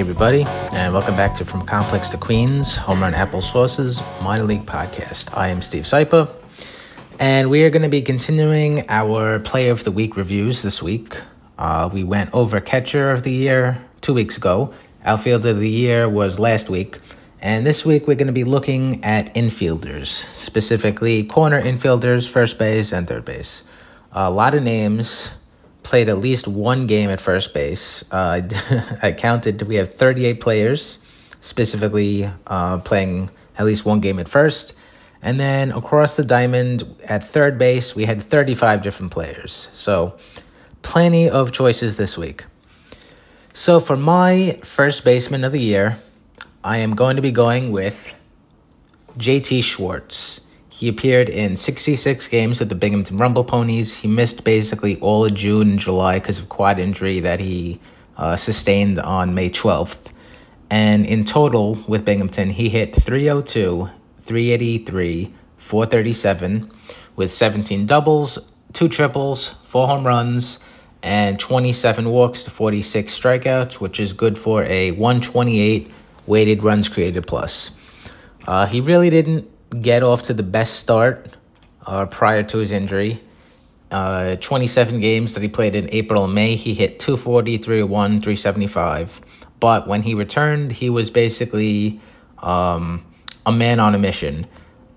Hey, everybody, and welcome back to From Complex to Queens, Home Run Applesauce's Minor League Podcast. I am Steve Sypa, and we are going to be continuing our Player of the Week reviews this week. Uh, we went over Catcher of the Year two weeks ago, Outfielder of the Year was last week, and this week we're going to be looking at infielders, specifically corner infielders, first base, and third base. A lot of names played at least one game at first base. Uh, I counted, we have 38 players specifically uh, playing at least one game at first. And then across the diamond at third base, we had 35 different players. So plenty of choices this week. So for my first baseman of the year, I am going to be going with JT Schwartz. He appeared in 66 games with the Binghamton Rumble Ponies. He missed basically all of June and July because of quad injury that he uh, sustained on May 12th. And in total with Binghamton, he hit 302, 383, 437 with 17 doubles, two triples, four home runs, and 27 walks to 46 strikeouts, which is good for a 128 weighted runs created plus. Uh, he really didn't get off to the best start uh, prior to his injury. Uh, 27 games that he played in April and May, he hit 240, 301, 375. But when he returned, he was basically um, a man on a mission.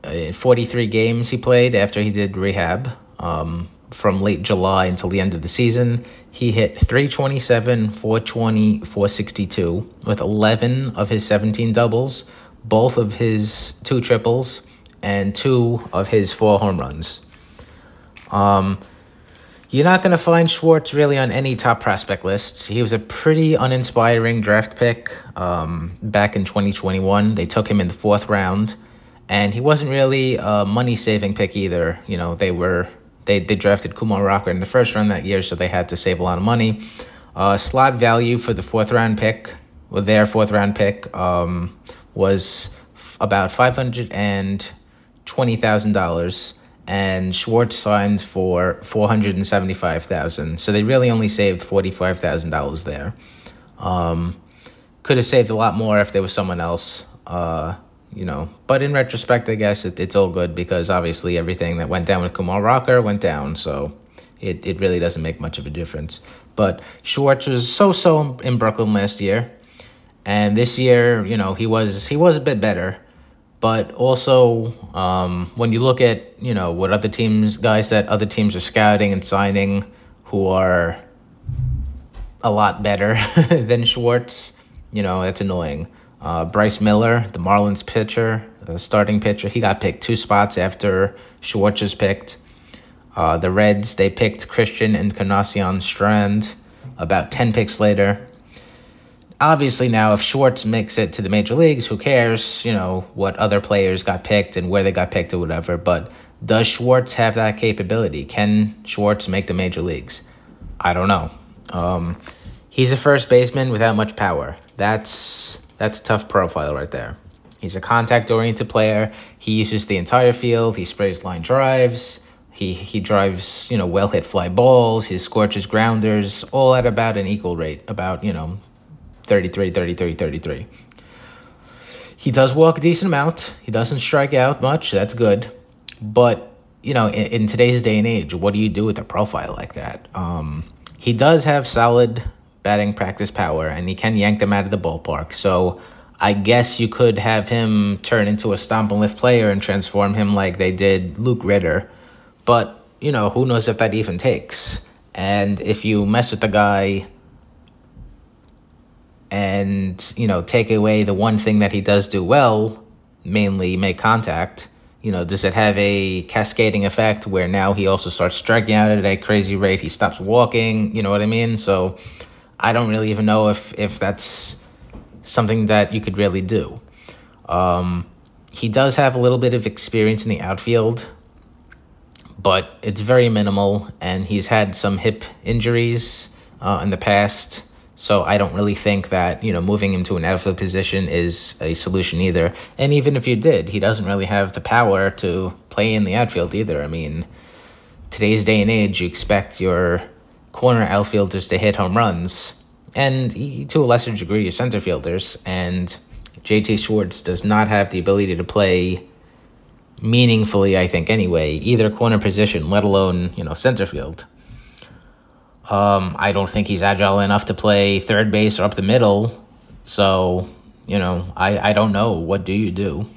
Uh, 43 games he played after he did rehab um, from late July until the end of the season. He hit 327, 420, 462 with 11 of his 17 doubles both of his two triples and two of his four home runs. Um, you're not going to find Schwartz really on any top prospect lists. He was a pretty uninspiring draft pick um, back in 2021. They took him in the fourth round, and he wasn't really a money saving pick either. You know, they were they, they drafted Kumar Rocker in the first round that year, so they had to save a lot of money. Uh, slot value for the fourth round pick, well, their fourth round pick, um, was about five hundred and twenty thousand dollars, and Schwartz signed for four hundred and seventy-five thousand. So they really only saved forty-five thousand dollars there. Um, could have saved a lot more if there was someone else. Uh, you know, but in retrospect, I guess it, it's all good because obviously everything that went down with Kumar Rocker went down, so it, it really doesn't make much of a difference. But Schwartz was so-so in Brooklyn last year. And this year, you know, he was he was a bit better, but also um, when you look at you know what other teams, guys that other teams are scouting and signing, who are a lot better than Schwartz, you know, that's annoying. Uh, Bryce Miller, the Marlins pitcher, the starting pitcher, he got picked two spots after Schwartz was picked. Uh, the Reds, they picked Christian and Encarnacion Strand about 10 picks later obviously now if Schwartz makes it to the major leagues, who cares, you know, what other players got picked and where they got picked or whatever, but does Schwartz have that capability? Can Schwartz make the major leagues? I don't know. Um, he's a first baseman without much power. That's that's a tough profile right there. He's a contact-oriented player. He uses the entire field. He sprays line drives. He he drives you know well hit fly balls. He scorches grounders, all at about an equal rate, about you know 33, 33, 33. He does walk a decent amount. He doesn't strike out much. That's good. But, you know, in, in today's day and age, what do you do with a profile like that? Um, he does have solid batting practice power, and he can yank them out of the ballpark. So I guess you could have him turn into a stomp and lift player and transform him like they did Luke Ritter. But, you know, who knows if that even takes. And if you mess with the guy and you know take away the one thing that he does do well, mainly make contact. You know, does it have a cascading effect where now he also starts striking out at a crazy rate? He stops walking. You know what I mean? So I don't really even know if if that's something that you could really do. Um, he does have a little bit of experience in the outfield, but it's very minimal, and he's had some hip injuries uh, in the past. So I don't really think that, you know, moving him to an outfield position is a solution either. And even if you did, he doesn't really have the power to play in the outfield either. I mean, today's day and age, you expect your corner outfielders to hit home runs. and to a lesser degree, your center fielders. And JT Schwartz does not have the ability to play meaningfully, I think, anyway, either corner position, let alone, you know, center field. Um, I don't think he's agile enough to play third base or up the middle. So, you know, I, I don't know. What do you do?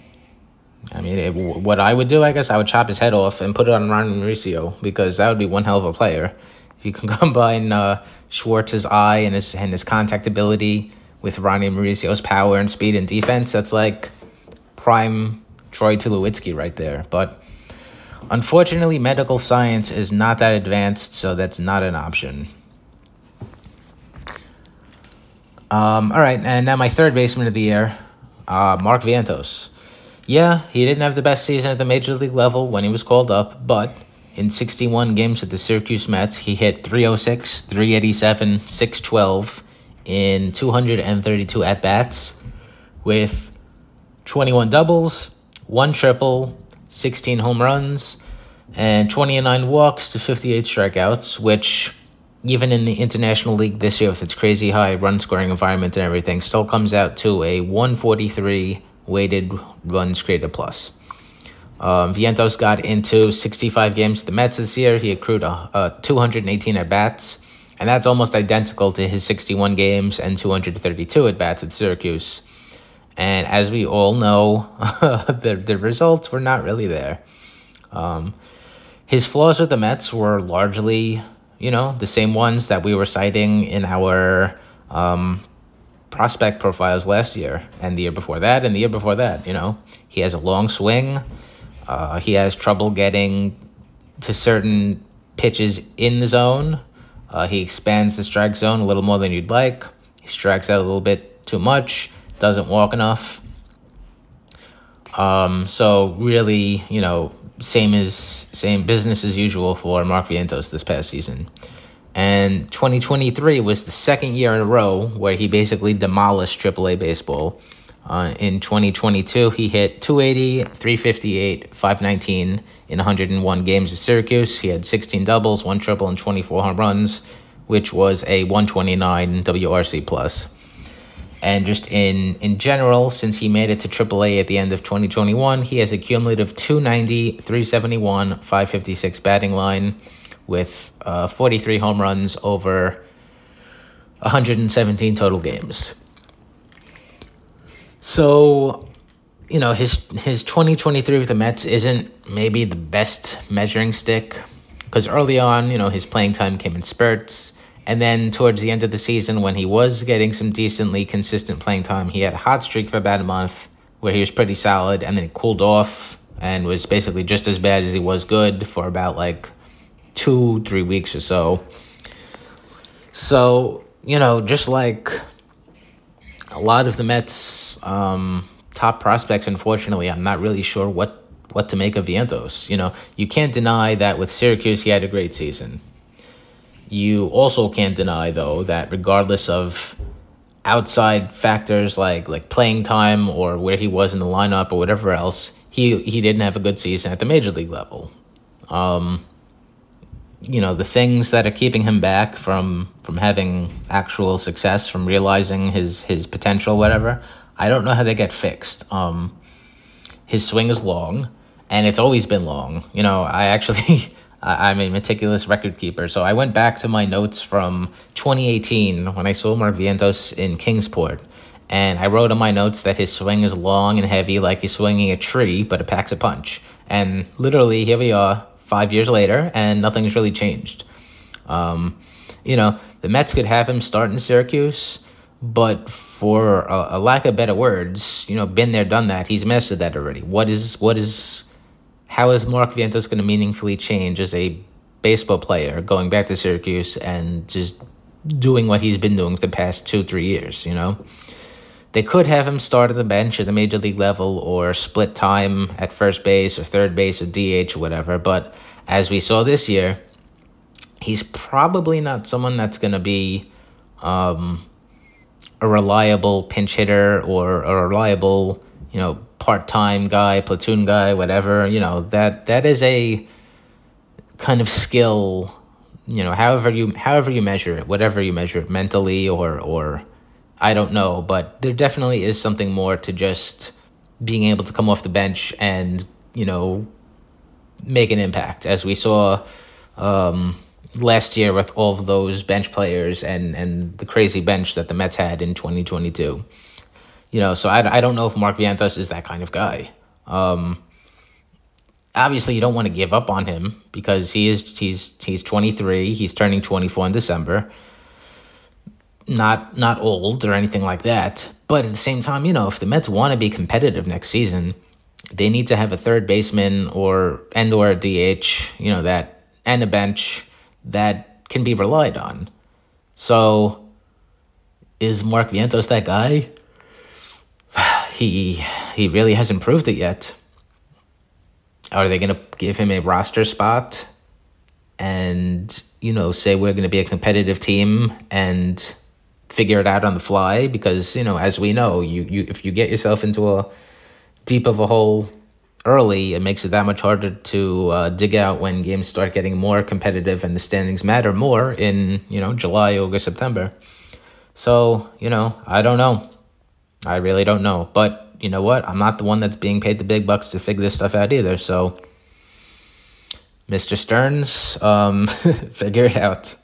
I mean, it, what I would do, I guess, I would chop his head off and put it on Ronny Mauricio because that would be one hell of a player. If you can combine uh, Schwartz's eye and his and his contact ability with Ronny Mauricio's power and speed and defense, that's like prime Troy Tulowitzki right there. But unfortunately, medical science is not that advanced, so that's not an option. Um, all right, and now my third baseman of the year, uh, Mark Vientos. Yeah, he didn't have the best season at the major league level when he was called up, but in 61 games at the Syracuse Mets, he hit 306, 387, 612 in 232 at bats with 21 doubles, one triple, 16 home runs, and 29 walks to 58 strikeouts, which even in the International League this year with its crazy high run scoring environment and everything, still comes out to a 143 weighted runs created plus. Um, Vientos got into 65 games with the Mets this year. He accrued a, a 218 at bats, and that's almost identical to his 61 games and 232 at bats at Syracuse. And as we all know, the, the results were not really there. Um, his flaws with the Mets were largely, you know, the same ones that we were citing in our um, prospect profiles last year and the year before that and the year before that. You know, he has a long swing. Uh, he has trouble getting to certain pitches in the zone. Uh, he expands the strike zone a little more than you'd like. He strikes out a little bit too much. Doesn't walk enough. Um, so really, you know, same as same business as usual for Mark Vientos this past season. And 2023 was the second year in a row where he basically demolished AAA baseball. Uh, in 2022, he hit 280, 358, 519 in 101 games at Syracuse. He had 16 doubles, one triple, and 24 home runs, which was a 129 WRC plus. And just in in general, since he made it to AAA at the end of 2021, he has a cumulative 290, 371, 556 batting line with uh, 43 home runs over 117 total games. So, you know, his his 2023 with the Mets isn't maybe the best measuring stick because early on, you know, his playing time came in spurts. And then towards the end of the season, when he was getting some decently consistent playing time, he had a hot streak for about a month where he was pretty solid and then he cooled off and was basically just as bad as he was good for about like two, three weeks or so. So, you know, just like a lot of the Mets' um, top prospects, unfortunately, I'm not really sure what, what to make of Vientos. You know, you can't deny that with Syracuse, he had a great season. You also can't deny, though, that regardless of outside factors like like playing time or where he was in the lineup or whatever else, he he didn't have a good season at the major league level. Um, you know the things that are keeping him back from from having actual success, from realizing his his potential, whatever. I don't know how they get fixed. Um, his swing is long, and it's always been long. You know, I actually I'm a meticulous record keeper. So I went back to my notes from 2018 when I saw Mark Vientos in Kingsport. And I wrote on my notes that his swing is long and heavy, like he's swinging a tree, but it packs a punch. And literally, here we are, five years later, and nothing's really changed. Um, you know, the Mets could have him start in Syracuse, but for a, a lack of better words, you know, been there, done that. He's mastered that already. What is what is how is Mark Vientos going to meaningfully change as a baseball player going back to Syracuse and just doing what he's been doing for the past two, three years, you know? They could have him start at the bench at the major league level or split time at first base or third base or DH or whatever, but as we saw this year, he's probably not someone that's going to be um, a reliable pinch hitter or a reliable, you know, part-time guy, platoon guy, whatever, you know, that that is a kind of skill you know, however you however you measure it, whatever you measure it, mentally or or I don't know, but there definitely is something more to just being able to come off the bench and you know make an impact, as we saw um, last year with all of those bench players and and the crazy bench that the Mets had in 2022. You know, so I, I don't know if Mark Vientos is that kind of guy. Um, obviously, you don't want to give up on him because he is he's he's 23. He's turning 24 in December. Not not old or anything like that. But at the same time, you know, if the Mets want to be competitive next season, they need to have a third baseman or and or a DH, you know, that and a bench that can be relied on. So is Mark Vientos that guy? He he really hasn't proved it yet. Are they going to give him a roster spot and you know say we're going to be a competitive team and figure it out on the fly? Because you know as we know you, you if you get yourself into a deep of a hole early it makes it that much harder to uh, dig out when games start getting more competitive and the standings matter more in you know July August September. So you know I don't know I really don't know but you know what I'm not the one that's being paid the big bucks to figure this stuff out either so Mr. Stearns um, figure it out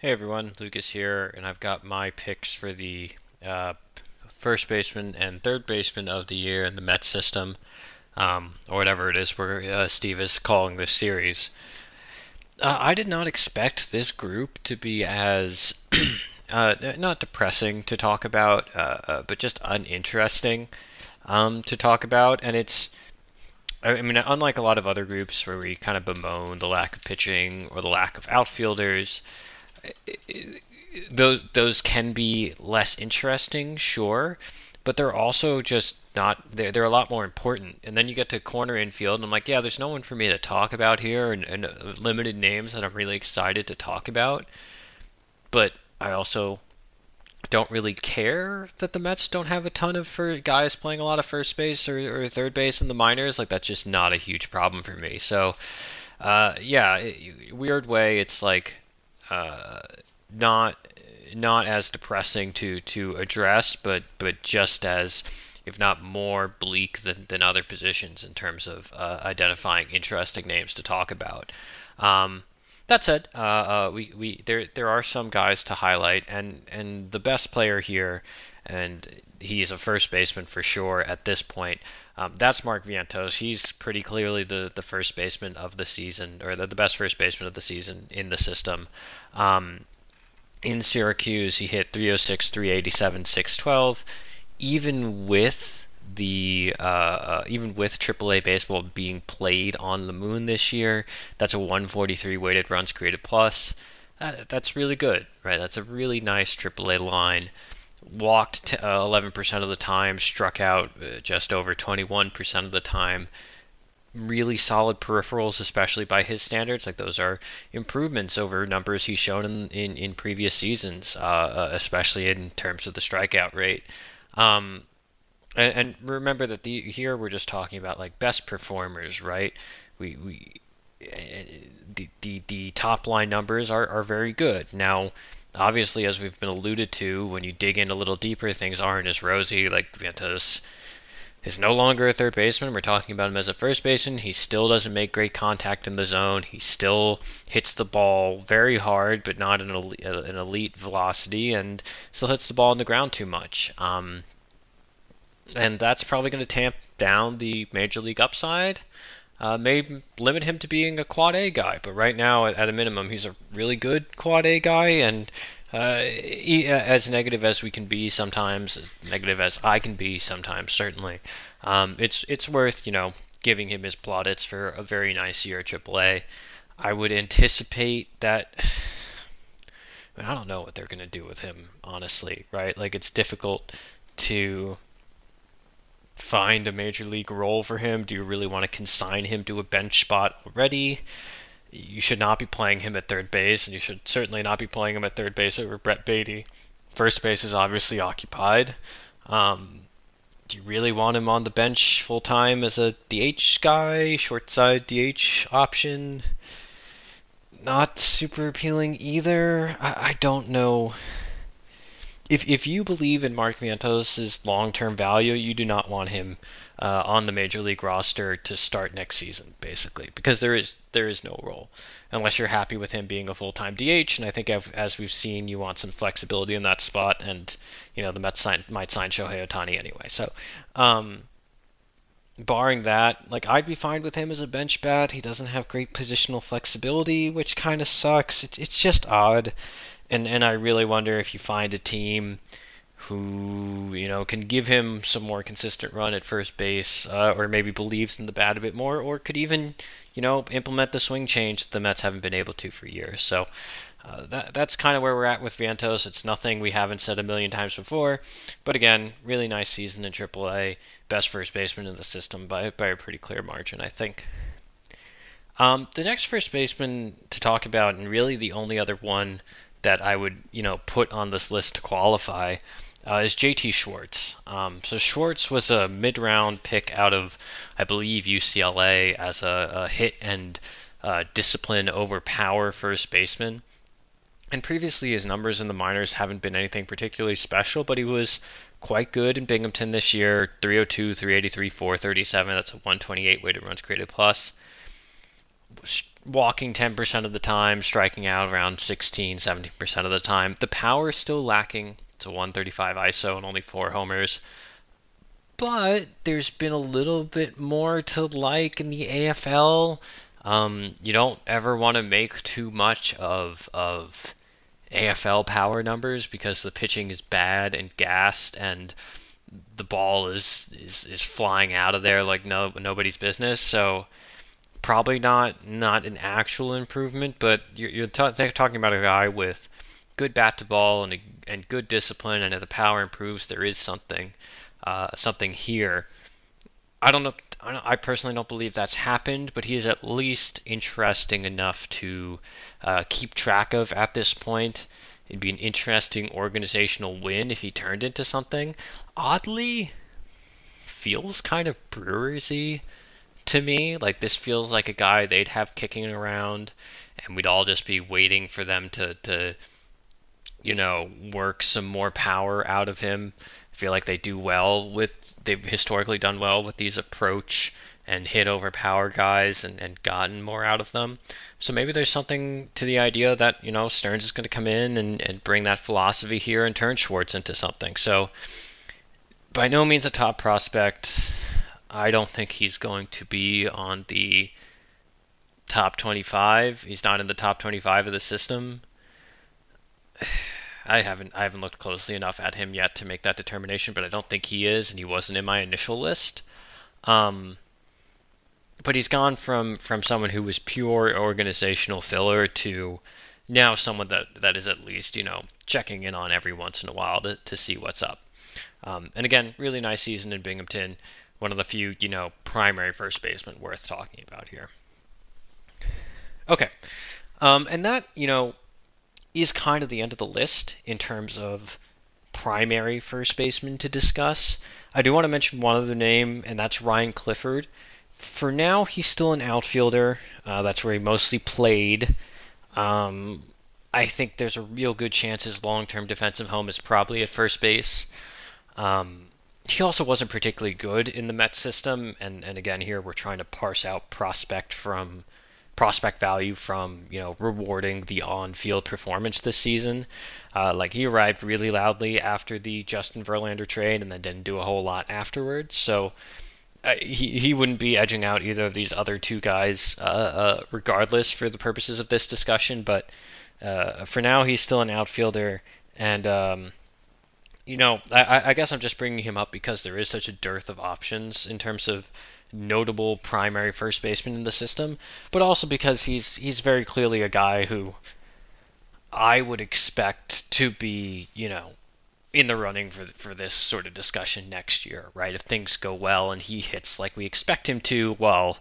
Hey everyone, Lukas here, and I've got my picks for the uh, first baseman and third baseman of the year in the Mets system, um, or whatever it is where uh, Steve is calling this series. Uh, I did not expect this group to be as uh, not depressing to talk about, uh, uh, but just uninteresting um, to talk about, and it's. I mean, unlike a lot of other groups where we kind of bemoan the lack of pitching or the lack of outfielders, those those can be less interesting, sure, but they're also just not they're, they're a lot more important. And then you get to corner infield, and I'm like, yeah, there's no one for me to talk about here, and, and limited names that I'm really excited to talk about. But I also don't really care that the Mets don't have a ton of guys playing a lot of first base or, or third base in the minors. Like that's just not a huge problem for me. So, uh, yeah, it, weird way, it's like uh, not not as depressing to to address, but but just as if not more bleak than, than other positions in terms of uh, identifying interesting names to talk about. Um, that said, uh, uh, we, we there there are some guys to highlight, and and the best player here, and he's a first baseman for sure at this point. Um, that's Mark Vientos. He's pretty clearly the, the first baseman of the season, or the, the best first baseman of the season in the system. Um, in Syracuse, he hit 306, 387, 612. Even with the uh, uh, even with AAA baseball being played on the moon this year, that's a 143 weighted runs created plus. That, that's really good, right? That's a really nice AAA line walked t- uh, 11% of the time, struck out uh, just over 21% of the time. Really solid peripherals, especially by his standards. Like those are improvements over numbers he's shown in in, in previous seasons, uh, uh especially in terms of the strikeout rate. Um, and, and, remember that the, here we're just talking about like best performers, right? We we eh, the the, the top line numbers are, are very good. Now obviously, as we've been alluded to, when you dig in a little deeper, things aren't as rosy. Like Vientos is no longer a third baseman. We're talking about him as a first baseman. He still doesn't make great contact in the zone. He still hits the ball very hard, but not an elite, an elite velocity, and still hits the ball on the ground too much. Um, and that's probably going to tamp down the major league upside uh, may limit him to being a quad A guy. But right now, at, at a minimum, he's a really good quad A guy, and uh, he, as negative as we can be sometimes, negative as I can be sometimes, certainly, um, it's it's worth you know giving him his plaudits for a very nice year at AAA. I would anticipate that. I, mean, I don't know what they're gonna do with him, honestly. Right? Like it's difficult to find a major league role for him? Do you really want to consign him to a bench spot already? You should not be playing him at third base, and you should certainly not be playing him at third base over Brett Baty. First base is obviously occupied. Um, do you really want him on the bench full time as a DH guy, short side DH option? not super appealing either. I, I don't know. If, if you believe in Mark Vientos' long term value, you do not want him uh, on the major league roster to start next season, basically, because there is there is no role unless you're happy with him being a full time DH. And I think as we've seen, you want some flexibility in that spot, and you know the Mets sign, might sign Shohei Ohtani anyway. So, um, barring that, like I'd be fine with him as a bench bat. He doesn't have great positional flexibility, which kind of sucks. It, it's just odd, and and I really wonder if you find a team who you know can give him some more consistent run at first base, uh, or maybe believes in the bat a bit more, or could even you know implement the swing change that the Mets haven't been able to for years. So uh, that that's kind of where we're at with Vientos. It's nothing we haven't said a million times before, but again, really nice season in AAA, best first baseman in the system by by a pretty clear margin, I think. Um, the next first baseman to talk about, and really the only other one that I would you know put on this list to qualify uh, is JT Schwartz. Um, so Schwartz was a mid-round pick out of, I believe, UCLA as a, a hit and uh, discipline over power first baseman. And previously, his numbers in the minors haven't been anything particularly special, but he was quite good in Binghamton this year 302, 383, 437. That's a 128 weighted runs created plus. Walking 10% of the time, striking out around 16, 17% of the time. The power is still lacking it's a 135 ISO and only four homers. But there's been a little bit more to like in the AFL. Um, you don't ever want to make too much of of AFL power numbers because the pitching is bad and gassed and the ball is is, is flying out of there like no nobody's business. So probably not not an actual improvement, but you're, you're t- talking about a guy with good bat to ball and a, and good discipline, and if the power improves, there is something uh, something here. I don't know. I, don't, I, personally don't believe that's happened, but he is at least interesting enough to uh, keep track of at this point. It'd be an interesting organizational win if he turned into something. Oddly, feels kind of Brewersy to me. Like this feels like a guy they'd have kicking around, and we'd all just be waiting for them to to you know, work some more power out of him. I feel like they do well with they've historically done well with these approach and hit over power guys and, and gotten more out of them. So maybe there's something to the idea that, you know, Stearns is going to come in and, and bring that philosophy here and turn Schwartz into something. So by no means a top prospect. I don't think he's going to be on the top 25. He's not in the top 25 of the system. I haven't I haven't looked closely enough at him yet to make that determination, but I don't think he is, and he wasn't in my initial list. Um, but he's gone from from someone who was pure organizational filler to now someone that that is at least you know checking in on every once in a while to, to see what's up. Um, and again, really nice season in Binghamton. One of the few you know primary first baseman worth talking about here. Okay, um, and that you know is kind of the end of the list in terms of primary first baseman to discuss. I do want to mention one other name, and that's Ryan Clifford. For now, he's still an outfielder. Uh, that's where he mostly played. Um, I think there's a real good chance his long-term defensive home is probably at first base. Um, he also wasn't particularly good in the Mets system, and, and again here we're trying to parse out prospect from prospect value from you know rewarding the on-field performance this season. Uh, like he arrived really loudly after the Justin Verlander trade, and then didn't do a whole lot afterwards. So uh, he he wouldn't be edging out either of these other two guys, uh, uh regardless for the purposes of this discussion. But uh, for now, he's still an outfielder, and um, you know I, I guess I'm just bringing him up because there is such a dearth of options in terms of notable primary first baseman in the system, but also because he's he's very clearly a guy who I would expect to be, you know, in the running for for this sort of discussion next year, right? If things go well and he hits like we expect him to, while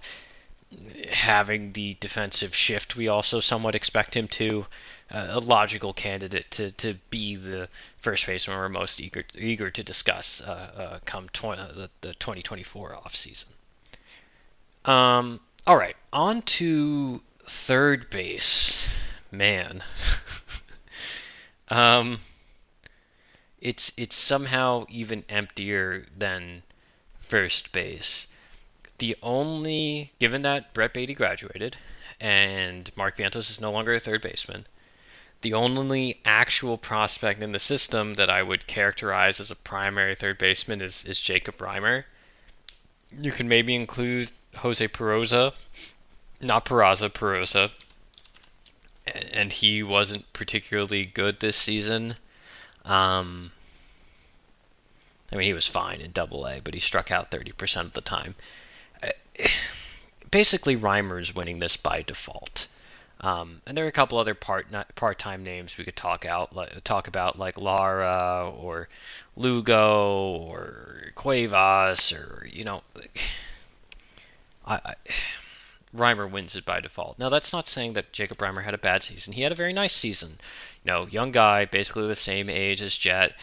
having the defensive shift we also somewhat expect him to, a logical candidate to, to be the first baseman we're most eager eager to discuss uh, uh, come tw- the, the 2024 offseason. Um, all right, on to third base, man. um, it's it's somehow even emptier than first base. The only, given that Brett Baty graduated and Mark Vientos is no longer a third baseman, the only actual prospect in the system that I would characterize as a primary third baseman is, is Jacob Reimer. You can maybe include Jose Peroza, not Peraza, Peroza, and he wasn't particularly good this season. Um, I mean, he was fine in Double A, but he struck out 30% of the time. Uh, basically, Reimer's winning this by default. Um, and there are a couple other part part-time names we could talk out like, talk about like Lara or Lugo or Cuevas or you know I, I Reimer wins it by default. Now that's not saying that Jacob Reimer had a bad season. He had a very nice season. You know, young guy, basically the same age as Jett,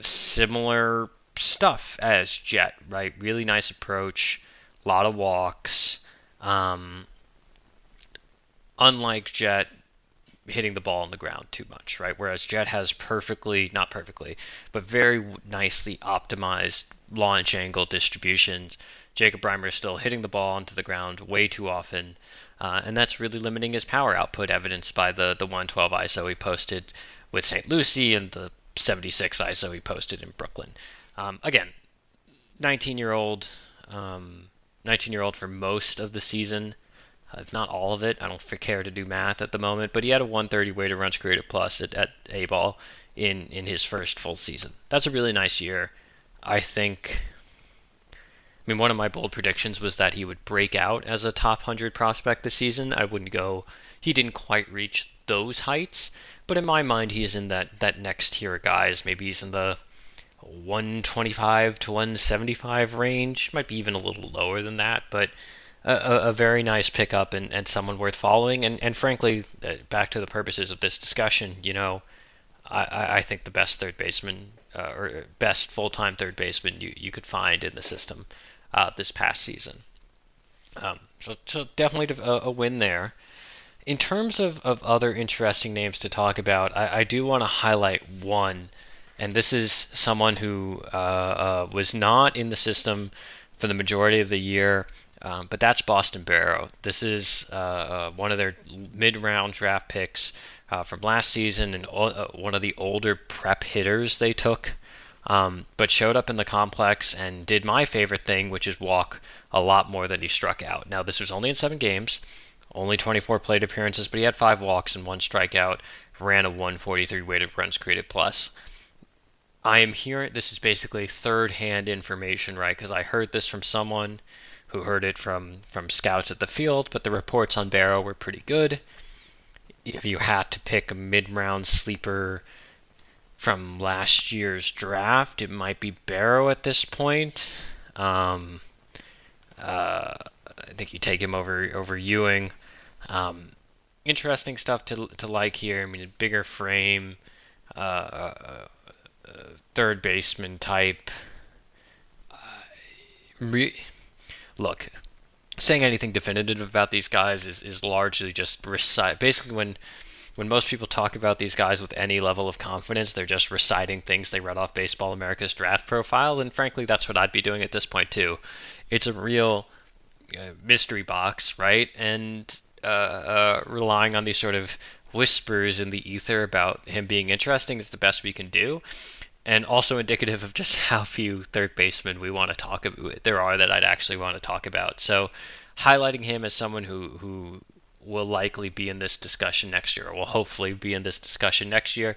similar stuff as Jett, right? Really nice approach, a lot of walks. Um, unlike Jett hitting the ball on the ground too much, right? Whereas Jett has perfectly, not perfectly, but very nicely optimized launch angle distributions. Jacob Reimer is still hitting the ball onto the ground way too often, uh, and that's really limiting his power output, evidenced by the, the 112 ISO he posted with St. Lucie and the 76 ISO he posted in Brooklyn. Um, again, 19 year old, um, 19 year old for most of the season if not all of it. I don't care to do math at the moment, but he had a 130 weighted runs created plus at, plus at A ball in in his first full season. That's a really nice year. I think. I mean, one of my bold predictions was that he would break out as a top 100 prospect this season. I wouldn't go. He didn't quite reach those heights, but in my mind, he is in that that next tier guys. Maybe he's in the 125 to 175 range. Might be even a little lower than that, but a, a very nice pickup and, and someone worth following. And, and frankly, uh, back to the purposes of this discussion, you know, I, I think the best third baseman uh, or best full time third baseman you, you could find in the system uh, this past season. Um, so, so definitely a, a, win there. In terms of, of other interesting names to talk about, I, I do want to highlight one, and this is someone who uh, uh, was not in the system for the majority of the year. Um, but that's Boston Baro. This is uh, uh, one of their mid-round draft picks uh, from last season, and uh, one of the older prep hitters they took. Um, but showed up in the complex and did my favorite thing, which is walk a lot more than he struck out. Now this was only in seven games, only 24 plate appearances, but he had five walks and one strikeout. Ran a 143 weighted runs created plus. I am hearing this is basically third-hand information, right? Because I heard this from someone who heard it from from scouts at the field, but the reports on Baro were pretty good. If you had to pick a mid-round sleeper from last year's draft, it might be Baro at this point. Um, uh, I think you take him over over Ewing. Um, interesting stuff to to like here. I mean, bigger frame, uh, uh, uh third baseman type. Uh, re- look, saying anything definitive about these guys is, is largely just recite. Basically, when when most people talk about these guys with any level of confidence, they're just reciting things they read off Baseball America's draft profile, and frankly, that's what I'd be doing at this point too. It's a real uh, mystery box, right? And uh, uh, relying on these sort of whispers in the ether about him being interesting is the best we can do and also indicative of just how few third basemen we want to talk about there are that I'd actually want to talk about. So highlighting him as someone who who will likely be in this discussion next year, or will hopefully be in this discussion next year.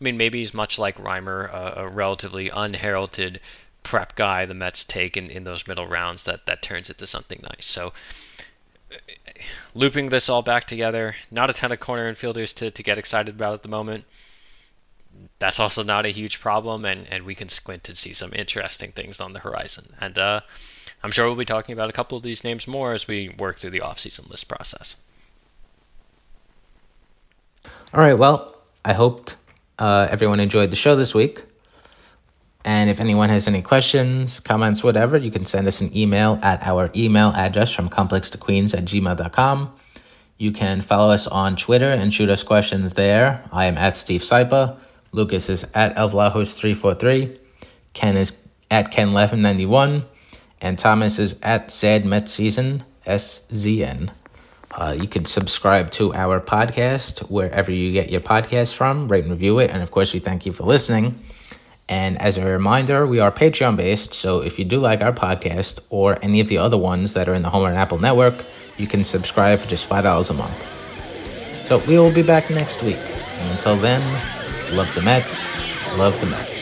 I mean, maybe he's much like Reimer, a, relatively unheralded prep guy the Mets take in, in those middle rounds that, that turns into something nice. So looping this all back together, not a ton of corner infielders to, to get excited about at the moment that's also not a huge problem, and, and we can squint and see some interesting things on the horizon. And uh, I'm sure we'll be talking about a couple of these names more as we work through the offseason list process. All right, well, I hoped uh, everyone enjoyed the show this week. And if anyone has any questions, comments, whatever, you can send us an email at our email address from complex to queens at gmail.com. You can follow us on Twitter and shoot us questions there. I am at Steve Sypa. Lukas is at Elvlahos343. Ken is at Ken1191. And Thomas is at Sad Met Season, SZN. Uh, you can subscribe to our podcast wherever you get your podcast from, rate and review it, and of course, we thank you for listening. And as a reminder, we are Patreon based, so if you do like our podcast or any of the other ones that are in the Homer and Apple network, you can subscribe for just $5 a month. So we will be back next week. And until then, love the Mets, love the Mets.